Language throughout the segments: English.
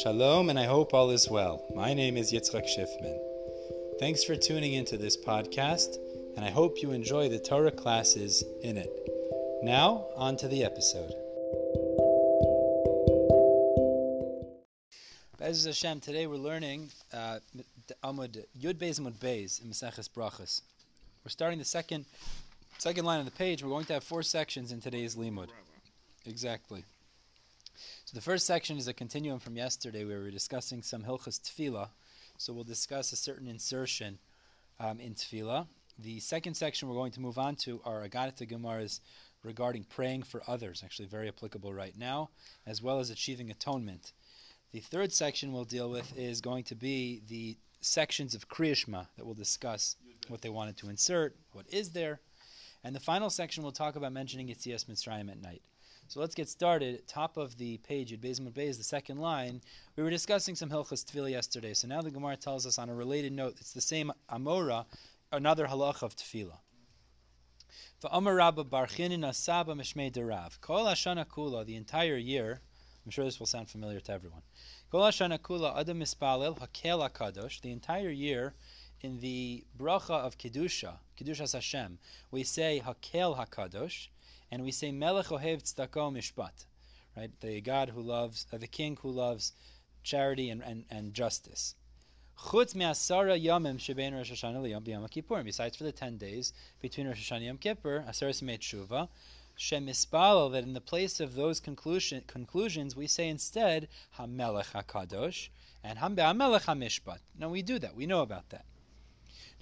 Shalom, and I hope all is well. My name is Yitzchak Schiffman. Thanks for tuning into this podcast, and I hope you enjoy the Torah classes in it. Now, on to the episode. Bez Hashem, today we're learning uh, Amud Yud Beis Amud Beis in Maseches Brachos. We're starting the second second line of the page. We're going to have four sections in today's limud. Exactly. So the first section is a continuum from yesterday where we were discussing some Hilchas Tefillah. So we'll discuss a certain insertion um, in Tefillah. The second section we're going to move on to are Agadata Gemaras regarding praying for others, actually very applicable right now, as well as achieving atonement. The third section we'll deal with is going to be the sections of Kriyashma that we'll discuss what they wanted to insert, what is there, and the final section we'll talk about mentioning Yitzias Mitzrayim at night. So let's get started. Top of the page, Yud Beis Beis, the second line. We were discussing some Hilchas Tefillah yesterday, so now the Gemara tells us on a related note, it's the same Amora, another halacha of Tefillah. Amar Rabba Barchinin Asaba Mishmei Derav. Kol Hashana Kula, the entire year, I'm sure this will sound familiar to everyone. Kol Hashana Kula Adam Hakel the entire year, in the bracha of Kedusha, Kedushas Hashem, we say Hakel HaKadosh, and we say Melech Ohev Tzedakah Mishpat, right? The God who loves, uh, the King who loves charity and, and, and justice. Chutz me'asara yamim shebein Rosh Hashanah liyom b'yom Kippurim. Besides for the ten days between Rosh Hashanah and Yom Kippur, asaras meit shuva, shemispalel that in the place of those conclusion, conclusions we say instead Hamelech Hakadosh and Hamelech Hamishpat. Now we do that. We know about that.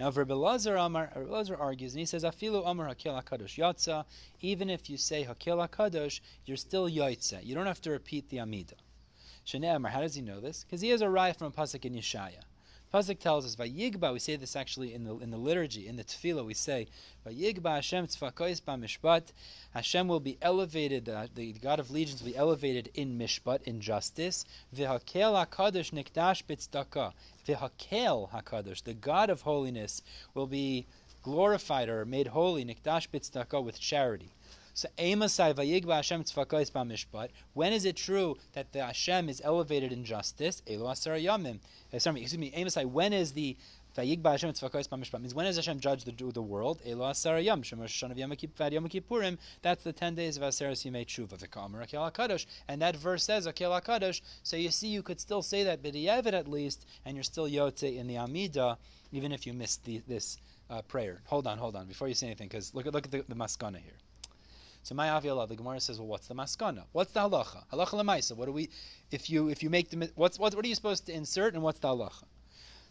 Now, Rabbi Lazar Amar, argues, and he says, "Afilu Amar Hakel Hakadosh Yatza." Even if you say Hakel Hakadosh, you're still Yaitza. You don't have to repeat the Amida. Shnei Amar, how does he know this? Because he has a raya from a pasuk in Yeshaya. Pasuk tells us Vayigba. We say this actually in the in the liturgy in the tefillah. We say Vayigba Hashem tzvakois b'mishpat. Hashem will be elevated. Uh, the God of legions will be elevated in mishpat in justice. V'hakel hakadosh nikdash b'tzdaka. V'hakel hakadosh. The God of holiness will be glorified or made holy nikdash b'tzdaka with charity. So Hashem. When is it true that the Hashem is elevated in justice? Elo Asar Yamim. Sorry, excuse me. Amasai. When is the Vayigba Hashem? Means when does Hashem judge the, the world? Elo Asar Yam. Yom Kippurim. That's the ten days of Aseres Yimei Tshuva. V'Kamer Akel Hakadosh. And that verse says Akel Hakadosh. So you see, you could still say that b'di'evet at least, and you're still Yote in the Amida, even if you missed the, this. Uh, prayer. Hold on, hold on, before you say anything, because look at look at the, the maskana here. So my aviala, the Gemara says, well, what's the maskana? What's the halacha? Halacha lemaisa. What do we? If you if you make the what's what what are you supposed to insert and what's the halacha?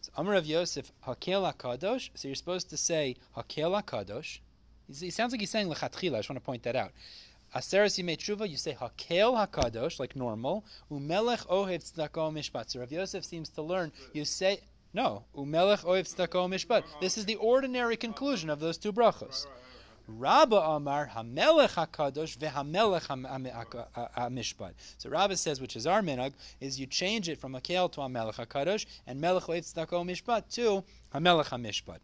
So Amar Rav Yosef Hakel Hakadosh. So you're supposed to say Hakel Hakadosh. He sounds like he's saying lechatchila. I just want to point that out. Aseres Yimei you say Hakel Hakadosh like normal. Umelech Ohev Tzedakah Mishpat. So Rav Yosef seems to learn. You say no. Umelech Ohev Tzedakah Mishpat. This is the ordinary conclusion of those two brachos. Rabba Amar Hamelech Hakadosh veHamelech Hamishpat. So Rabba says, which is our minhag, is you change it from Akel to Hamelech Hakadosh and Melech Oitztako Mishpat to Hamelech Hamishpat.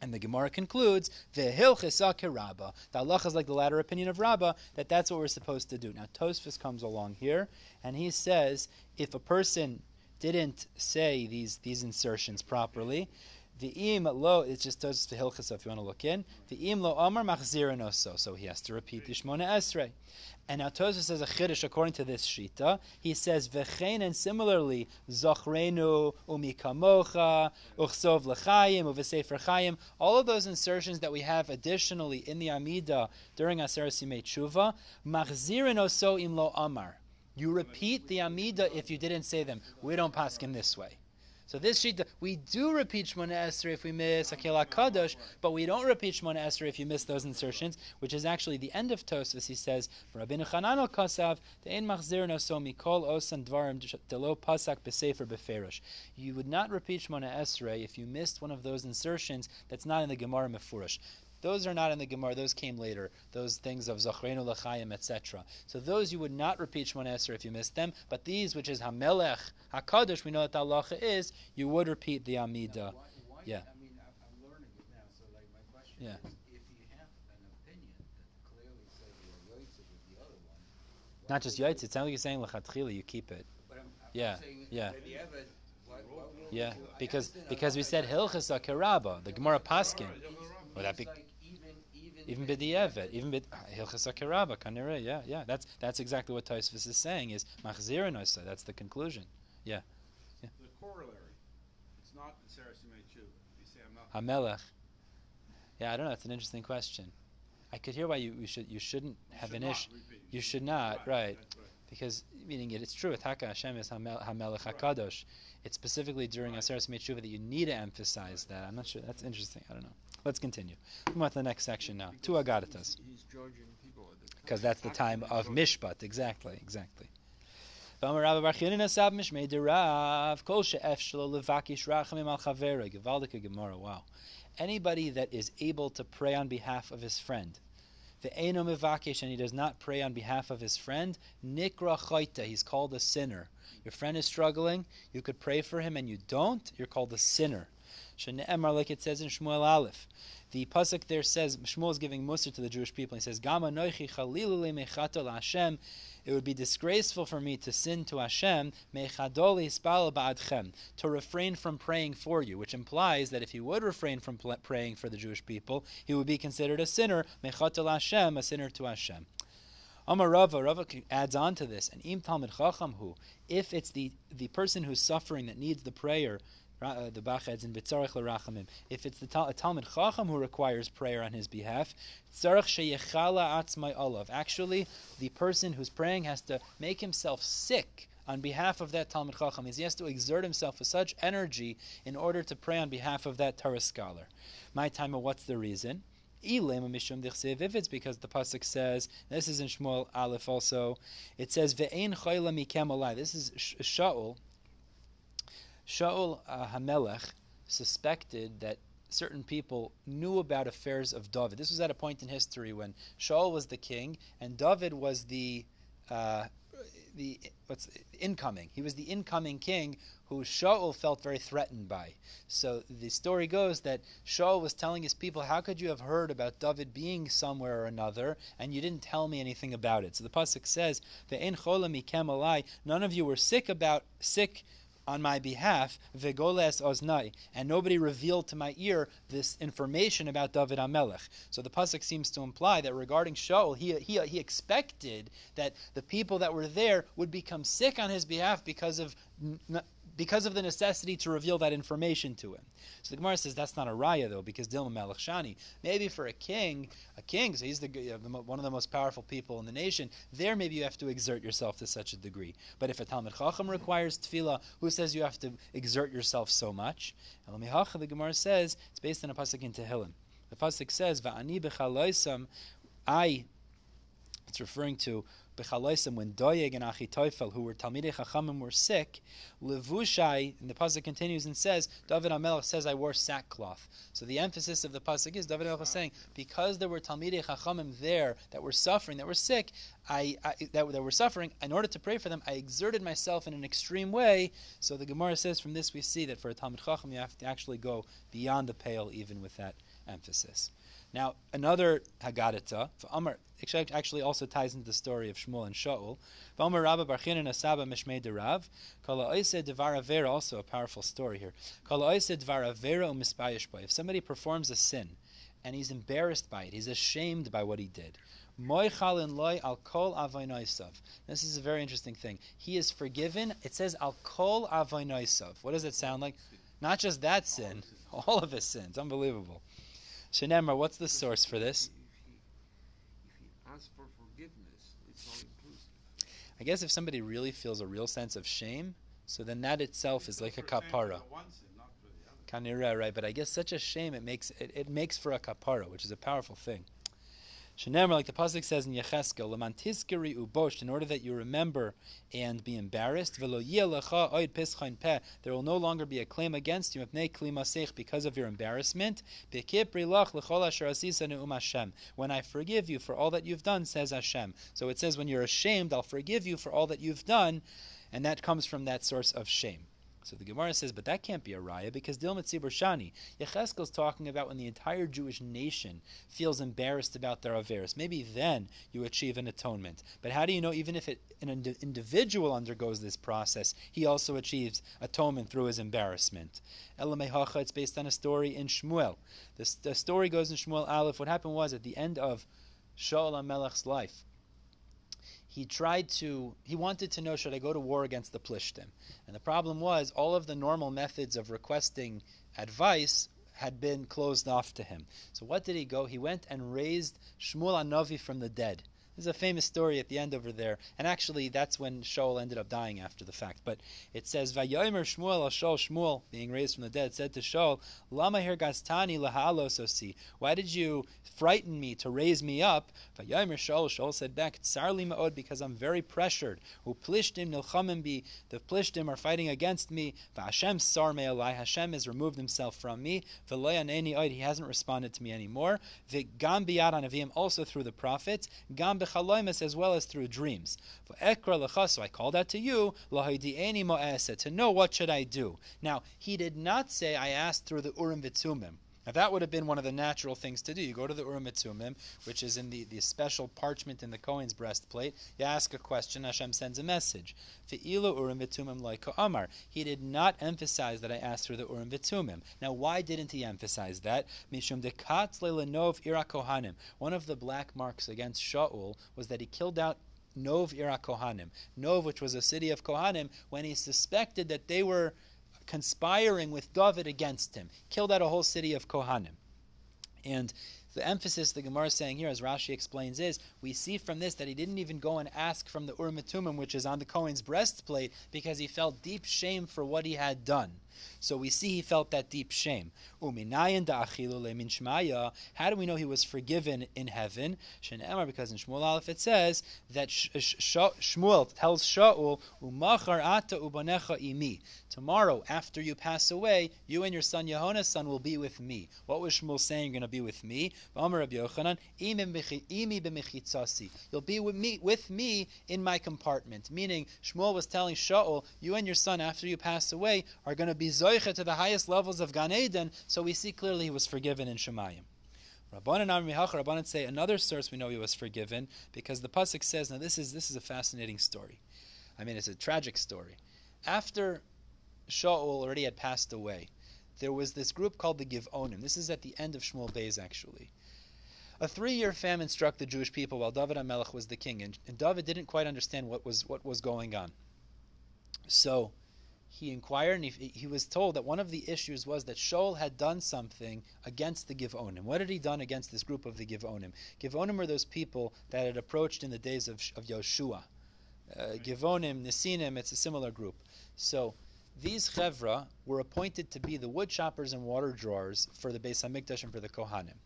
And the Gemara concludes, "Vehilchisa Rabba." The halacha is like the latter opinion of Rabba that that's what we're supposed to do. Now Tosfos comes along here, and he says if a person didn't say these these insertions properly, the im lo, it just does the hilchas if you want to look in. The im lo amar machzira so. So he has to repeat the Shmona Esrei. And now Tosfos says a chiddush according to this shita. He says v'chein and similarly zachrenu umikamocha uchsov lechayim uvesefer chayim. All of those insertions that we have additionally in the Amida during Aser Simei Tshuva machzirin so im lo amar. You repeat the Amida if you didn't say them. We don't pass him this way. So this sheet, we do repeat Shmona Esrei if we miss Akela Kadosh, but we don't repeat Shmona Esrei if you miss those insertions, which is actually the end of Tosfos. He says, Machzir dvarim pasak beferish. You would not repeat Shmona Esrei if you missed one of those insertions that's not in the Gemara Mefurish. Those are not in the Gemara. Those came later. Those things of Zachrenu Lachayim, etc. So those you would not repeat Shemon Esrei if you missed them. But these, which is Hamelech Hakadosh, we know that the halacha is you would repeat the Amida. Why, why, yeah. I mean, I'm learning it now. So, like, my question yeah. is, if you have an opinion that clearly says you're Yoitza with the other one, not just Yaitz, it sounds like you're saying Lechatchila, you keep it. But I'm, I'm Yeah, saying yeah. that the Eved, what- what- Yeah, because because we said hilchas akaraba, the Gemara paskin. Would that be like even even even if- b'di'evet, even ah, bid hilchas akaraba kanere? Yeah, yeah. That's that's exactly what Tosfos is saying. Is machzir. That's the conclusion. Yeah. The corollary, it's not in Sarah Simei You say I'm not. Hamelech. Yeah, I don't know. That's an interesting question. I could hear why you, you should you shouldn't you have should an issue you should not, right. Right. because meaning it, it's true. Taka Hashem is Hamel- Hamelech Right. Hakadosh. It's specifically during Right. Aseres that you need to emphasize that. I'm not sure. That's interesting. I don't know. Let's continue. Move on to the next section now. Two the time. because that's the time of mishpat. Exactly, exactly. Wow, anybody that is able to pray on behalf of his friend, Mevakish, and he does not pray on behalf of his friend, he's called a sinner. Your friend is struggling, you could pray for him, and you don't, you're called a sinner. Shene'emar, like it says in Shmuel Aleph. The pasuk there says Shmuel is giving Musar to the Jewish people. He says, "Gama noichi chalilu mechato Hashem." It would be disgraceful for me to sin to Hashem, mechadoli ispal ba'adchem, to refrain from praying for you, which implies that if he would refrain from praying for the Jewish people, he would be considered a sinner, mechato Hashem, a sinner to Hashem. Amar Rava, Rava adds on to this, and im talmid chacham hu, if it's the, the person who's suffering that needs the prayer, ra- uh, the Bach adds in Bitzarech Larachamim, if it's the tal- Talmud Chacham who requires prayer on his behalf, Tzarech Sheyechala Atzmai Olav. Actually, the person who's praying has to make himself sick on behalf of that Talmud Chacham. He has to exert himself with such energy in order to pray on behalf of that Torah scholar. My time, what's the reason? If it's because the pasuk says, this is in Shmuel Aleph also, it says. This is Sh- Shaul. Shaul Hamelech suspected that certain people knew about affairs of David. This was at a point in history when Shaul was the king and David was the uh, the what's incoming. He was the incoming king who Shaul felt very threatened by. So the story goes that Shaul was telling his people, "How could you have heard about David being somewhere or another, and you didn't tell me anything about it?" So the pasuk says, "Ve'en chola mikem alai." None of you were sick about sick on my behalf, vegoles oznai, and nobody revealed to my ear this information about David Amelech. So the pasuk seems to imply that regarding Shaul, he, he, he expected that the people that were there would become sick on his behalf because of because of the necessity to reveal that information to him. So the Gemara says that's not a raya though, because Dilma Melech Shani. Maybe for a king, a king, so he's the, uh, one of the most powerful people in the nation. There, maybe you have to exert yourself to such a degree. But if a Talmud Chacham requires tefillah, who says you have to exert yourself so much? And Lamihacha, the Gemara says it's based on a pasuk in Tehillim. The pasuk says, "Va'ani b'chaloisam," I. It's referring to When Doyeg and Achitophel, who were Talmidei Chachamim, were sick. Levushai, and the pasuk continues and says, David Amelech says, "I wore sackcloth." So the emphasis of the pasuk is David Amelech is saying, because there were Talmidei Chachamim there that were suffering, that were sick, I, I that, that were suffering. In order to pray for them, I exerted myself in an extreme way. So the Gemara says, from this we see that for a Talmud Chacham, you have to actually go beyond the pale, even with that emphasis. Now, another Haggadah, Amar, actually also ties into the story of Shmuel and Shaul. Amar Rabba Barchin and Asaba Mishmei Derav, Kala Oise Devaravera, also a powerful story here. Kala Oise Devaravera Umisbayishba. If somebody performs a sin and he's embarrassed by it, he's ashamed by what he did. Al kol. This is a very interesting thing. He is forgiven. It says al kol avoinoisav. What does it sound like? Not just that sin, all of his sins. Unbelievable. Shenemar, what's the source for this? For. I guess if somebody really feels a real sense of shame, so then that itself is like a kapara. Kanira, right? But I guess such a shame it makes it, it makes for a kapara, which is a powerful thing. Shenemar, like the pasuk says in Yecheskel, "Lamantiskeri ubosh," in order that you remember and be embarrassed. Lecha oid pischain peh. There will no longer be a claim against you mipnei kli masech because of your embarrassment. Bekipri lach lechol asher asisa ne'um Hashem. When I forgive you for all that you've done, says Hashem. So it says, when you're ashamed, I'll forgive you for all that you've done, and that comes from that source of shame. So the Gemara says, but that can't be a raya because Dilma Tzibur Shani. Yecheskel's talking about when the entire Jewish nation feels embarrassed about their averis. Maybe then you achieve an atonement. But how do you know even if it, an ind- individual undergoes this process, he also achieves atonement through his embarrassment? Elamehacha, it's based on a story in Shmuel. The, the story goes in Shmuel Aleph. What happened was at the end of Shaul HaMelech's life, he tried to he wanted to know should I go to war against the Plishtim. And the problem was all of the normal methods of requesting advice had been closed off to him. So what did he go? He went and raised Shmuel Anovi from the dead. There's a famous story at the end over there, and actually that's when Shaul ended up dying after the fact. But it says, "Vayomer Shmuel al Shaul Shmuel, being raised from the dead, said to Shaul, Lama hirgastani lahalos osi. Why did you frighten me to raise me up?" Vayomer Shaul Shaul said back, "Tsarli ma'od, because I'm very pressured. Who plishtim nilchamim bi. The plishtim are fighting against me. V'Hashem sar me'alai. Hashem has removed himself from me. V'loyaneni oid. He hasn't responded to me anymore. V'gam biyad anavim. Also through the prophets. Gam as well as through dreams. V'ekra lecha. So I called out to you. To know what should I do. Now he did not say I asked through the urim v'tumim. Now that would have been one of the natural things to do. You go to the Urim V'Tumim, which is in the, the special parchment in the Kohen's breastplate. You ask a question, Hashem sends a message. Ve'ilu Urim V'Tumim like Amar. He did not emphasize that I asked for the Urim V'Tumim. Now why didn't he emphasize that? Mishum dekat le'lenov ira kohanim. One of the black marks against Shaul was that he killed out Nov ira kohanim. Nov, which was a city of Kohanim, when he suspected that they were conspiring with David against him, killed out a whole city of Kohanim. And the emphasis the Gemara is saying here, as Rashi explains, is we see from this that he didn't even go and ask from the Urim Tumim, which is on the Kohen's breastplate, because he felt deep shame for what he had done. So we see he felt that deep shame. How do we know he was forgiven in heaven? Because in Shmuel Aleph it says that Shmuel tells Shaul, "Umachar ata imi." Tomorrow, after you pass away, you and your son Yehonasan will be with me. What was Shmuel saying? You're going to be with me. You'll be with me, with me in my compartment. Meaning, Shmuel was telling Shaul, you and your son, after you pass away, are going to be zoicha to the highest levels of Gan Eden. So we see clearly he was forgiven in Shemayim. Rabbanan Amrihacha, Rabbanan say another source we know he was forgiven because the pasuk says now this is this is a fascinating story. I mean it's a tragic story. After Shaul already had passed away, there was this group called the Givonim. This is at the end of Shmuel Beis actually. A three-year famine struck the Jewish people while David HaMelech was the king, and, and David didn't quite understand what was what was going on. So he inquired and he, he, was told that one of the issues was that Shaul had done something against the Givonim. What had he done against this group of the Givonim? Givonim were those people that had approached in the days of, of Yoshua. Uh, Givonim, Nisinim, it's a similar group. So these chevra were appointed to be the wood choppers and water drawers for the Beis Hamikdash and for the Kohanim.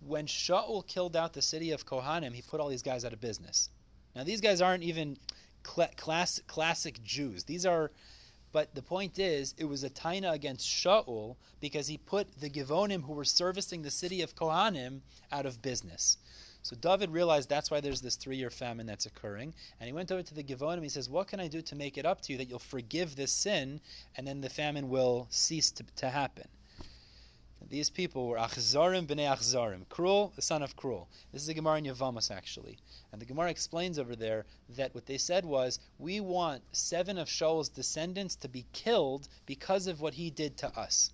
When Shaul killed out the city of Kohanim, he put all these guys out of business. Now these guys aren't even cl- class, classic Jews. These are but the point is, it was a taina against Shaul because he put the Givonim who were servicing the city of Kohanim out of business. So David realized that's why there's this three-year famine that's occurring, and he went over to the Givonim. He says, "What can I do to make it up to you that you'll forgive this sin, and then the famine will cease to, to happen?" These people were Achzarim b'nei Achzarim, cruel, the son of cruel. This is a Gemara in Yavamas, actually. And the Gemara explains over there that what they said was, we want seven of Shaul's descendants to be killed because of what he did to us.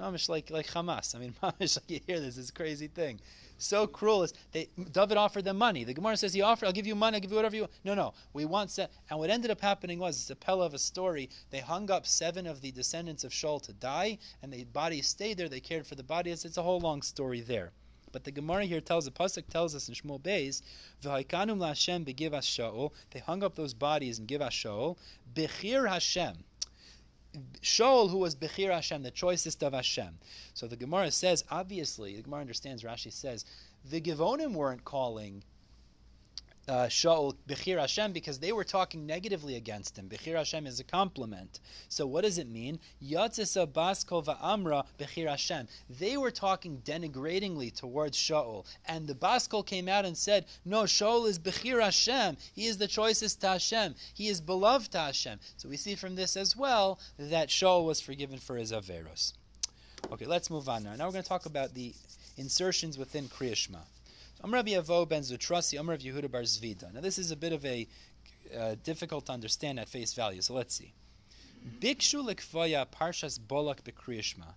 Know, like, like Hamas. I mean, mamish, like you hear this, this crazy thing so cruel is they David offered them money. The Gemara says he offered, I'll give you money, I'll give you whatever you want. No, no. We want se-. and what ended up happening was it's a pella of a story. They hung up seven of the descendants of Shaul to die, and the bodies stayed there, they cared for the bodies. It's a whole long story there. But the Gemara here tells the pasuk tells us in Shmuel Beis, "V'haikanum laHashem begivas Shaul." They hung up those bodies and give us Shaul. Bechir Hashem. Shaul, who was Bechir Hashem, the choicest of Hashem. So the Gemara says, obviously, the Gemara understands, Rashi says, the Givonim weren't calling uh, Shaul Bechir Hashem because they were talking negatively against him. Bechir Hashem is a compliment. So what does it mean? Yatzisa Baskol Va'amra Bechir Hashem. They were talking denigratingly towards Shaul, and the Baskol came out and said, "No, Shaul is Bechir Hashem. He is the choicest to Hashem. He is beloved to Hashem." So we see from this as well that Shaul was forgiven for his averos. Okay, let's move on now. Now we're going to talk about the insertions within Kriyashma. Now this is a bit of a uh, difficult to understand at face value, so let's see. Bikshu parshas bolak bekriyashma.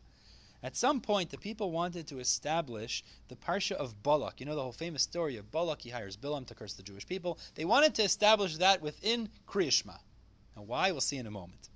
At some point, the people wanted to establish the parsha of Balak. You know the whole famous story of Balak. He hires Bilam to curse the Jewish people. They wanted to establish that within Kriyashma. Now, why? We'll see in a moment.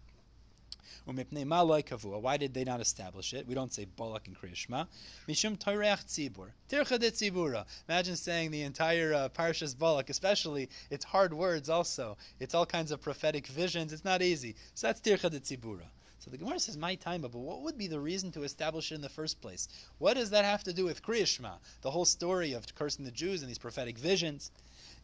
Why did they not establish it? We don't say Balak and Kriyashma. Mishum Toreach Tzibur. De. Imagine saying the entire uh, Parshas Balak, especially, it's hard words also. It's all kinds of prophetic visions. It's not easy. So that's Tircha de Tzibura. So the Gemara says, "My time, but what would be the reason to establish it in the first place? What does that have to do with Kriyashma? The whole story of cursing the Jews and these prophetic visions."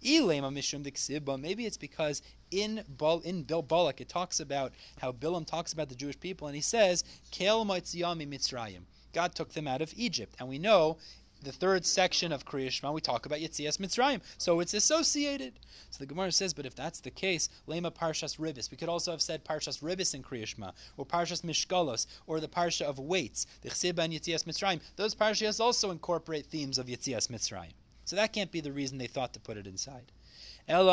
Maybe it's because in Bal, in Bil Balak it talks about how Bilam talks about the Jewish people and he says, Kel Mitzrayim. God took them out of Egypt. And we know the third section of Kriya Shema, we talk about Yitzias Mitzrayim. So it's associated. So the Gemara says, but if that's the case, Lema Parshas Ribis. We could also have said Parshas Ribis in Kriya Shema, or Parshas Mishkalos, or the Parsha of Weights, the Chsiba and Yitzias Mitzrayim. Those Parshas also incorporate themes of Yitzias Mitzrayim. So that can't be the reason they thought to put it inside. The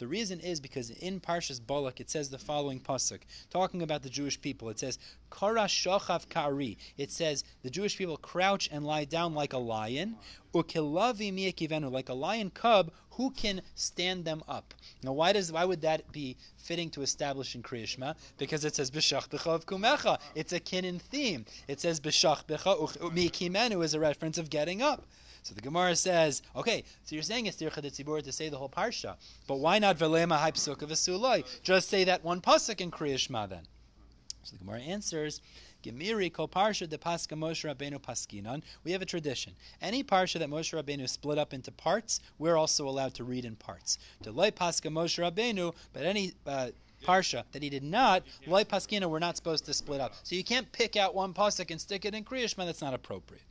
reason is because in Parshas Balak it says the following pasuk, talking about the Jewish people. It says Kara Shochav Kari. It says the Jewish people crouch and lie down like a lion, Ukilavi Miyakivenu, like a lion cub who can stand them up. Now, why does why would that be fitting to establish in Kriyashma? Because it says B'shach B'chav Kumecha. It's a Kinnan theme. It says B'shach B'cha Miyakimenu is a reference of getting up. So the Gemara says, okay, so you're saying it's Tircha Tzibur to say the whole parsha, but why not Velema Haipsuk of Asuloi? Just say that one pasuk in Kriyashma then. So the Gemara answers, Gemiri kol parsha de paska Moshe Rabbeinu paskinon. We have a tradition. Any parsha that Moshe Rabbeinu split up into parts, we're also allowed to read in parts. Delay paska Moshe Rabbeinu, but any uh, parsha that he did not, loy paskina, we're not supposed to split up. So you can't pick out one pasuk and stick it in Kriyashma. That's not appropriate.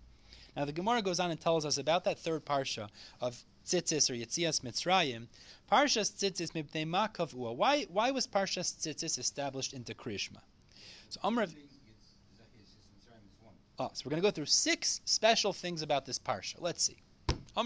Now the Gemara goes on and tells us about that third parsha of Tzitzis or Yitzias Mitzrayim. Parshas Tzitzis mibnei makavua. Why why was Parshas Tzitzis established into Krishma? So Amr. Oh, so we're going to go through six special things about this parsha. Let's see. Now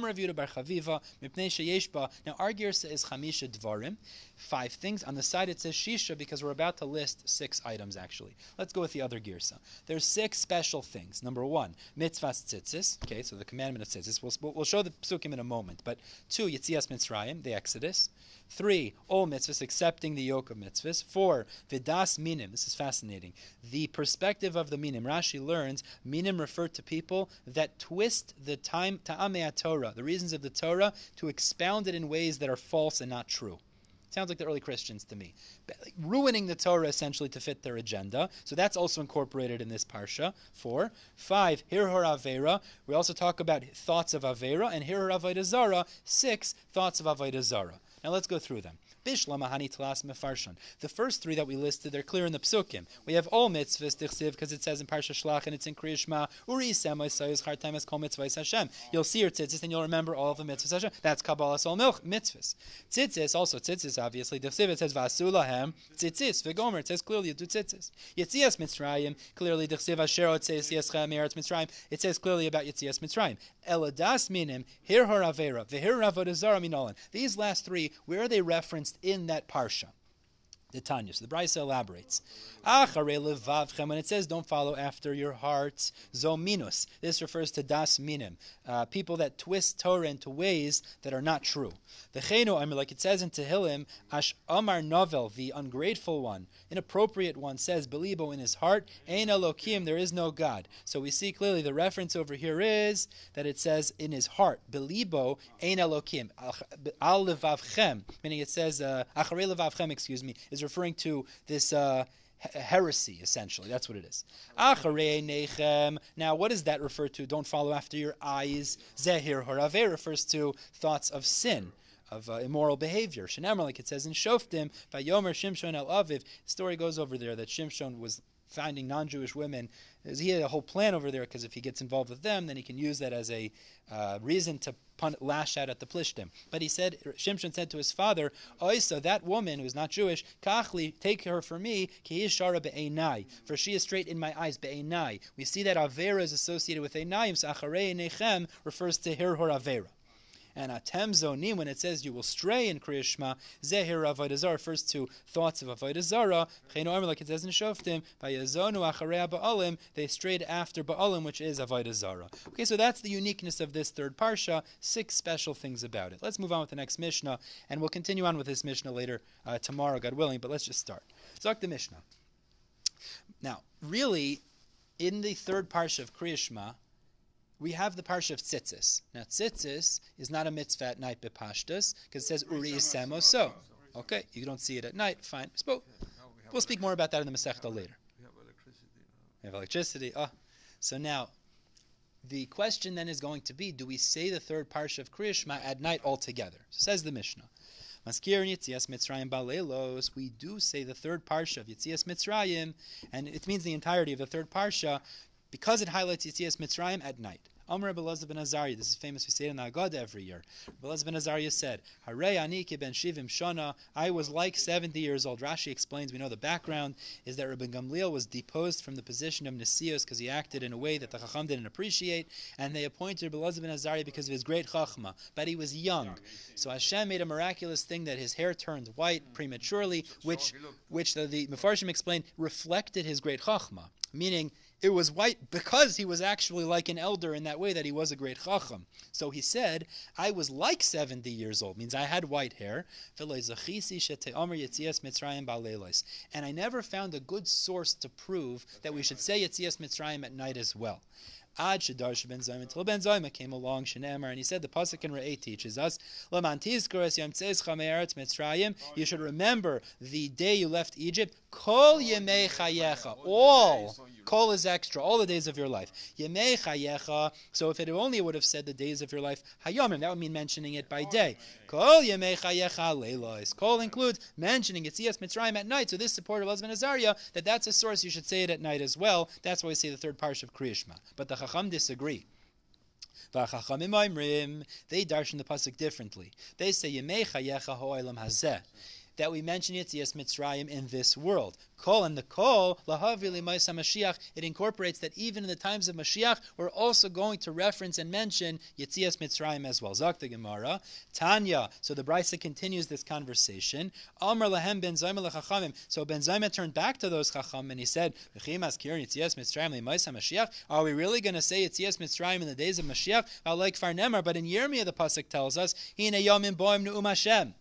our girsa is Chamisha Dvarim, five things. On the side it says Shisha because we're about to list six items actually. Let's go with the other girsa. There's six special things. Number one, Mitzvahs Tzitzis. Okay, so the commandment of Tzitzis. We'll, we'll show the psukim in a moment. But two, Yitzias Mitzrayim, the Exodus. Three, all mitzvahs, accepting the yoke of mitzvahs. Four, vidas minim. This is fascinating. The perspective of the minim. Rashi learns minim refer to people that twist the time ta'amei Torah, the reasons of the Torah, to expound it in ways that are false and not true. Sounds like the early Christians to me. Ruining the Torah essentially to fit their agenda. So that's also incorporated in this parsha. Four. Five, Hirhor Avera. We also talk about thoughts of Avera and Hirhor Avodah Zara. Six, thoughts of Avodah Zara. Now let's go through them. The first three that we listed, they're clear in the psukim. We have all mitzvahs dichsiv because it says in Parsha Shlach and it's in Hashem. You'll see your tzitzis and you'll remember all of the mitzvahs Hashem. That's Kabbalah Sol Milch mitzvahs. Tzitzis also tzitzis obviously dichsiv it says vasulahem tzitzis v'gomer. It says clearly do tzitzis. Yitzias Mitzrayim clearly dichsiv asher otzeis yeschem eretz Mitzrayim. It says clearly about Yitzias Mitzrayim. Eladas minim hir har avera v'hir avodah minolan. These last three, where are they referenced in that parsha? The Tanya. So the Brisa elaborates. When it says don't follow after your hearts, zominus. This refers to das minim, uh, people that twist Torah into ways that are not true. The chenu, I mean, like it says in Tehillim, ash amar novel, the ungrateful one, inappropriate one, says belibo in his heart, ein elokim, there is no God. So we see clearly the reference over here is that it says in his heart, belibo ein elokim, al levavchem, meaning it says uh, acharei levavchem, excuse me, is referring to this. Uh, heresy, essentially. That's what it is. Now, what does that refer to? Don't follow after your eyes. Zehir horave refers to thoughts of sin. Of uh, immoral behavior. Shenemar, like it says in Shoftim, Vayomer Shimshon el Aviv. The story goes over there that Shimshon was finding non-Jewish women. He had a whole plan over there because if he gets involved with them, then he can use that as a uh, reason to pun- lash out at the Plishtim. But he said, Shimshon said to his father, Oisa, that woman who's not Jewish, Kachli, take her for me, ki shara be'enai, for she is straight in my eyes, be'enai. We see that Avera is associated with Einayim, so Acharei Nechem refers to Hirhor Avera. And atem zonim, when it says you will stray in Kriya Shema, zehir avodah refers to thoughts of avodah zarah. Like it says in Shoftim, vayazonu acharei they strayed after ba'alim, which is avodah zarah. Okay, so that's the uniqueness of this third parsha. Six special things about it. Let's move on with the next Mishnah, and we'll continue on with this Mishnah later uh, tomorrow, God willing. But let's just start. Zok the Mishnah. Now, really, in the third parsha of Kriya Shema, we have the parsha of tzitzis. Now, tzitzis is not a mitzvah at night bepashtus because it says uri isemo so. Okay, you don't see it at night. Fine. We'll speak more about that in the Masechta later. We have electricity. We have electricity. Oh, so now the question then is going to be: Do we say the third parsha of Kriya Shema at night altogether? Says the Mishnah. Maskir Yitzias Mitzrayim Balelos. We do say the third parsha of Yitzias Mitzrayim, and it means the entirety of the third parsha because it highlights Yitzias Mitzrayim at night. Amr Belazar ben Azariah. This is famous. We say it in the Agada every year. Belazar ben Azariah said, "Harei ani ben shivim shana." I was like seventy years old. Rashi explains. We know the background is that Rabbi Gamliel was deposed from the position of Nesios because he acted in a way that the Chacham didn't appreciate, and they appointed Belazar ben Azariah because of his great chachma. But he was young, so Hashem made a miraculous thing that his hair turned white prematurely, which, which the, the Mefarshim explained reflected his great chachma, meaning it was white because he was actually like an elder in that way that he was a great chacham. So he said, I was like 70 years old, means I had white hair. And I never found a good source to prove that we should say Yetzias Mitzrayim at night as well. Ad Shadar Ben Zoma until Ben Zoma came along Shenemar and he said the pasuk in Re'eh teaches us Laman Tizkores Yom Tzeischam Eretz Mitzrayim. You should remember the day you left Egypt. Kol Yemei Chayecha. Oh, all. Kol is extra. All the days of your life. Yemei Chayecha. So if it only would have said the days of your life Hayomim, that would mean mentioning it by day. Kol Yemei Chayecha Leilois. Kol includes mentioning Yetzias Mitzrayim at night. So this supporter of Husband Azariah that that's a source you should say it at night as well. That's why we say the third parsha of Kriyishma. But the Chacham disagree. They darshan the pasuk differently. They say Yemei Chayecha Ho'elam Hazeh that we mention Yitzias Mitzrayim in this world. Kol and the Kol, Lahavili Maisa Mashiach, it incorporates that even in the times of Mashiach, we're also going to reference and mention Yitzias Mitzrayim as well. Zak Gemara, Tanya. So the Brisa continues this conversation. Amr Lahem Ben Zoma Lechachamim. So Ben Zoma turned back to those Chacham and he said. Are we really going to say Yitzias Mitzrayim in the days of Mashiach? Like Farnemar, but in Yirmiyah the pasuk tells us, Hine Yomim Boim Nu'um Hashem.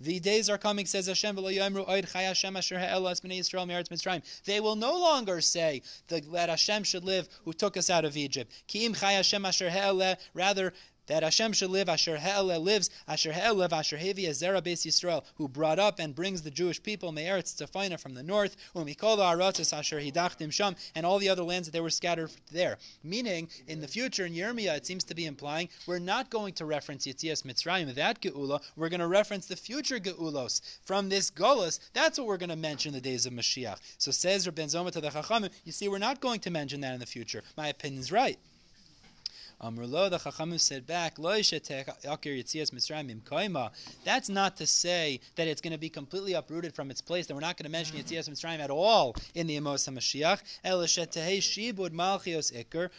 The days are coming, says Hashem, they will no longer say that Hashem should live who took us out of Egypt. Rather, that Hashem should live, Asher Ha'ele lives, Asher Ha'elev, Asher Hevi Azera Beis Yisrael, who brought up and brings the Jewish people, Me'eretz Tzafina from the north, Umikol Aratzis Asher Hidachtim Sham, and all the other lands that they were scattered there. Meaning, in the future, in Yirmiyah, it seems to be implying, we're not going to reference Yitzias Mitzrayim, that Geula, we're going to reference the future Geulos from this Golos. That's what we're going to mention the days of Mashiach. So says Rabben Zoma to the Chachamim, you see, we're not going to mention that in the future. My opinion's right. Amrlo, the Chachamim said back, That's not to say that it's going to be completely uprooted from its place, that we're not going to mention mm-hmm. Yitzias Mitzrayim at all in the Amos HaMashiach.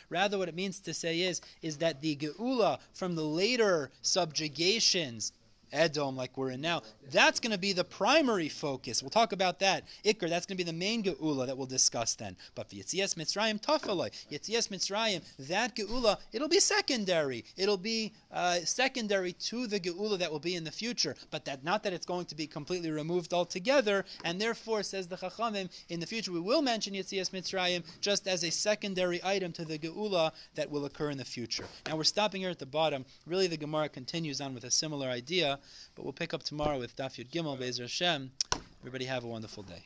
Rather, what it means to say is, is that the Geula from the later subjugations Edom, like we're in now, that's going to be the primary focus. We'll talk about that. Iker, that's going to be the main Geula that we'll discuss then. But for Yitzias Mitzrayim, Tafalai, Yitzias Mitzrayim, that Geula, it'll be secondary. It'll be uh, secondary to the Geula that will be in the future. But that not that it's going to be completely removed altogether, and therefore, says the Chachamim, in the future we will mention Yitzias Mitzrayim just as a secondary item to the Geula that will occur in the future. Now we're stopping here at the bottom. Really, the Gemara continues on with a similar idea but we'll pick up tomorrow with Daf Yud Gimel Bezer Hashem. Everybody have a wonderful day.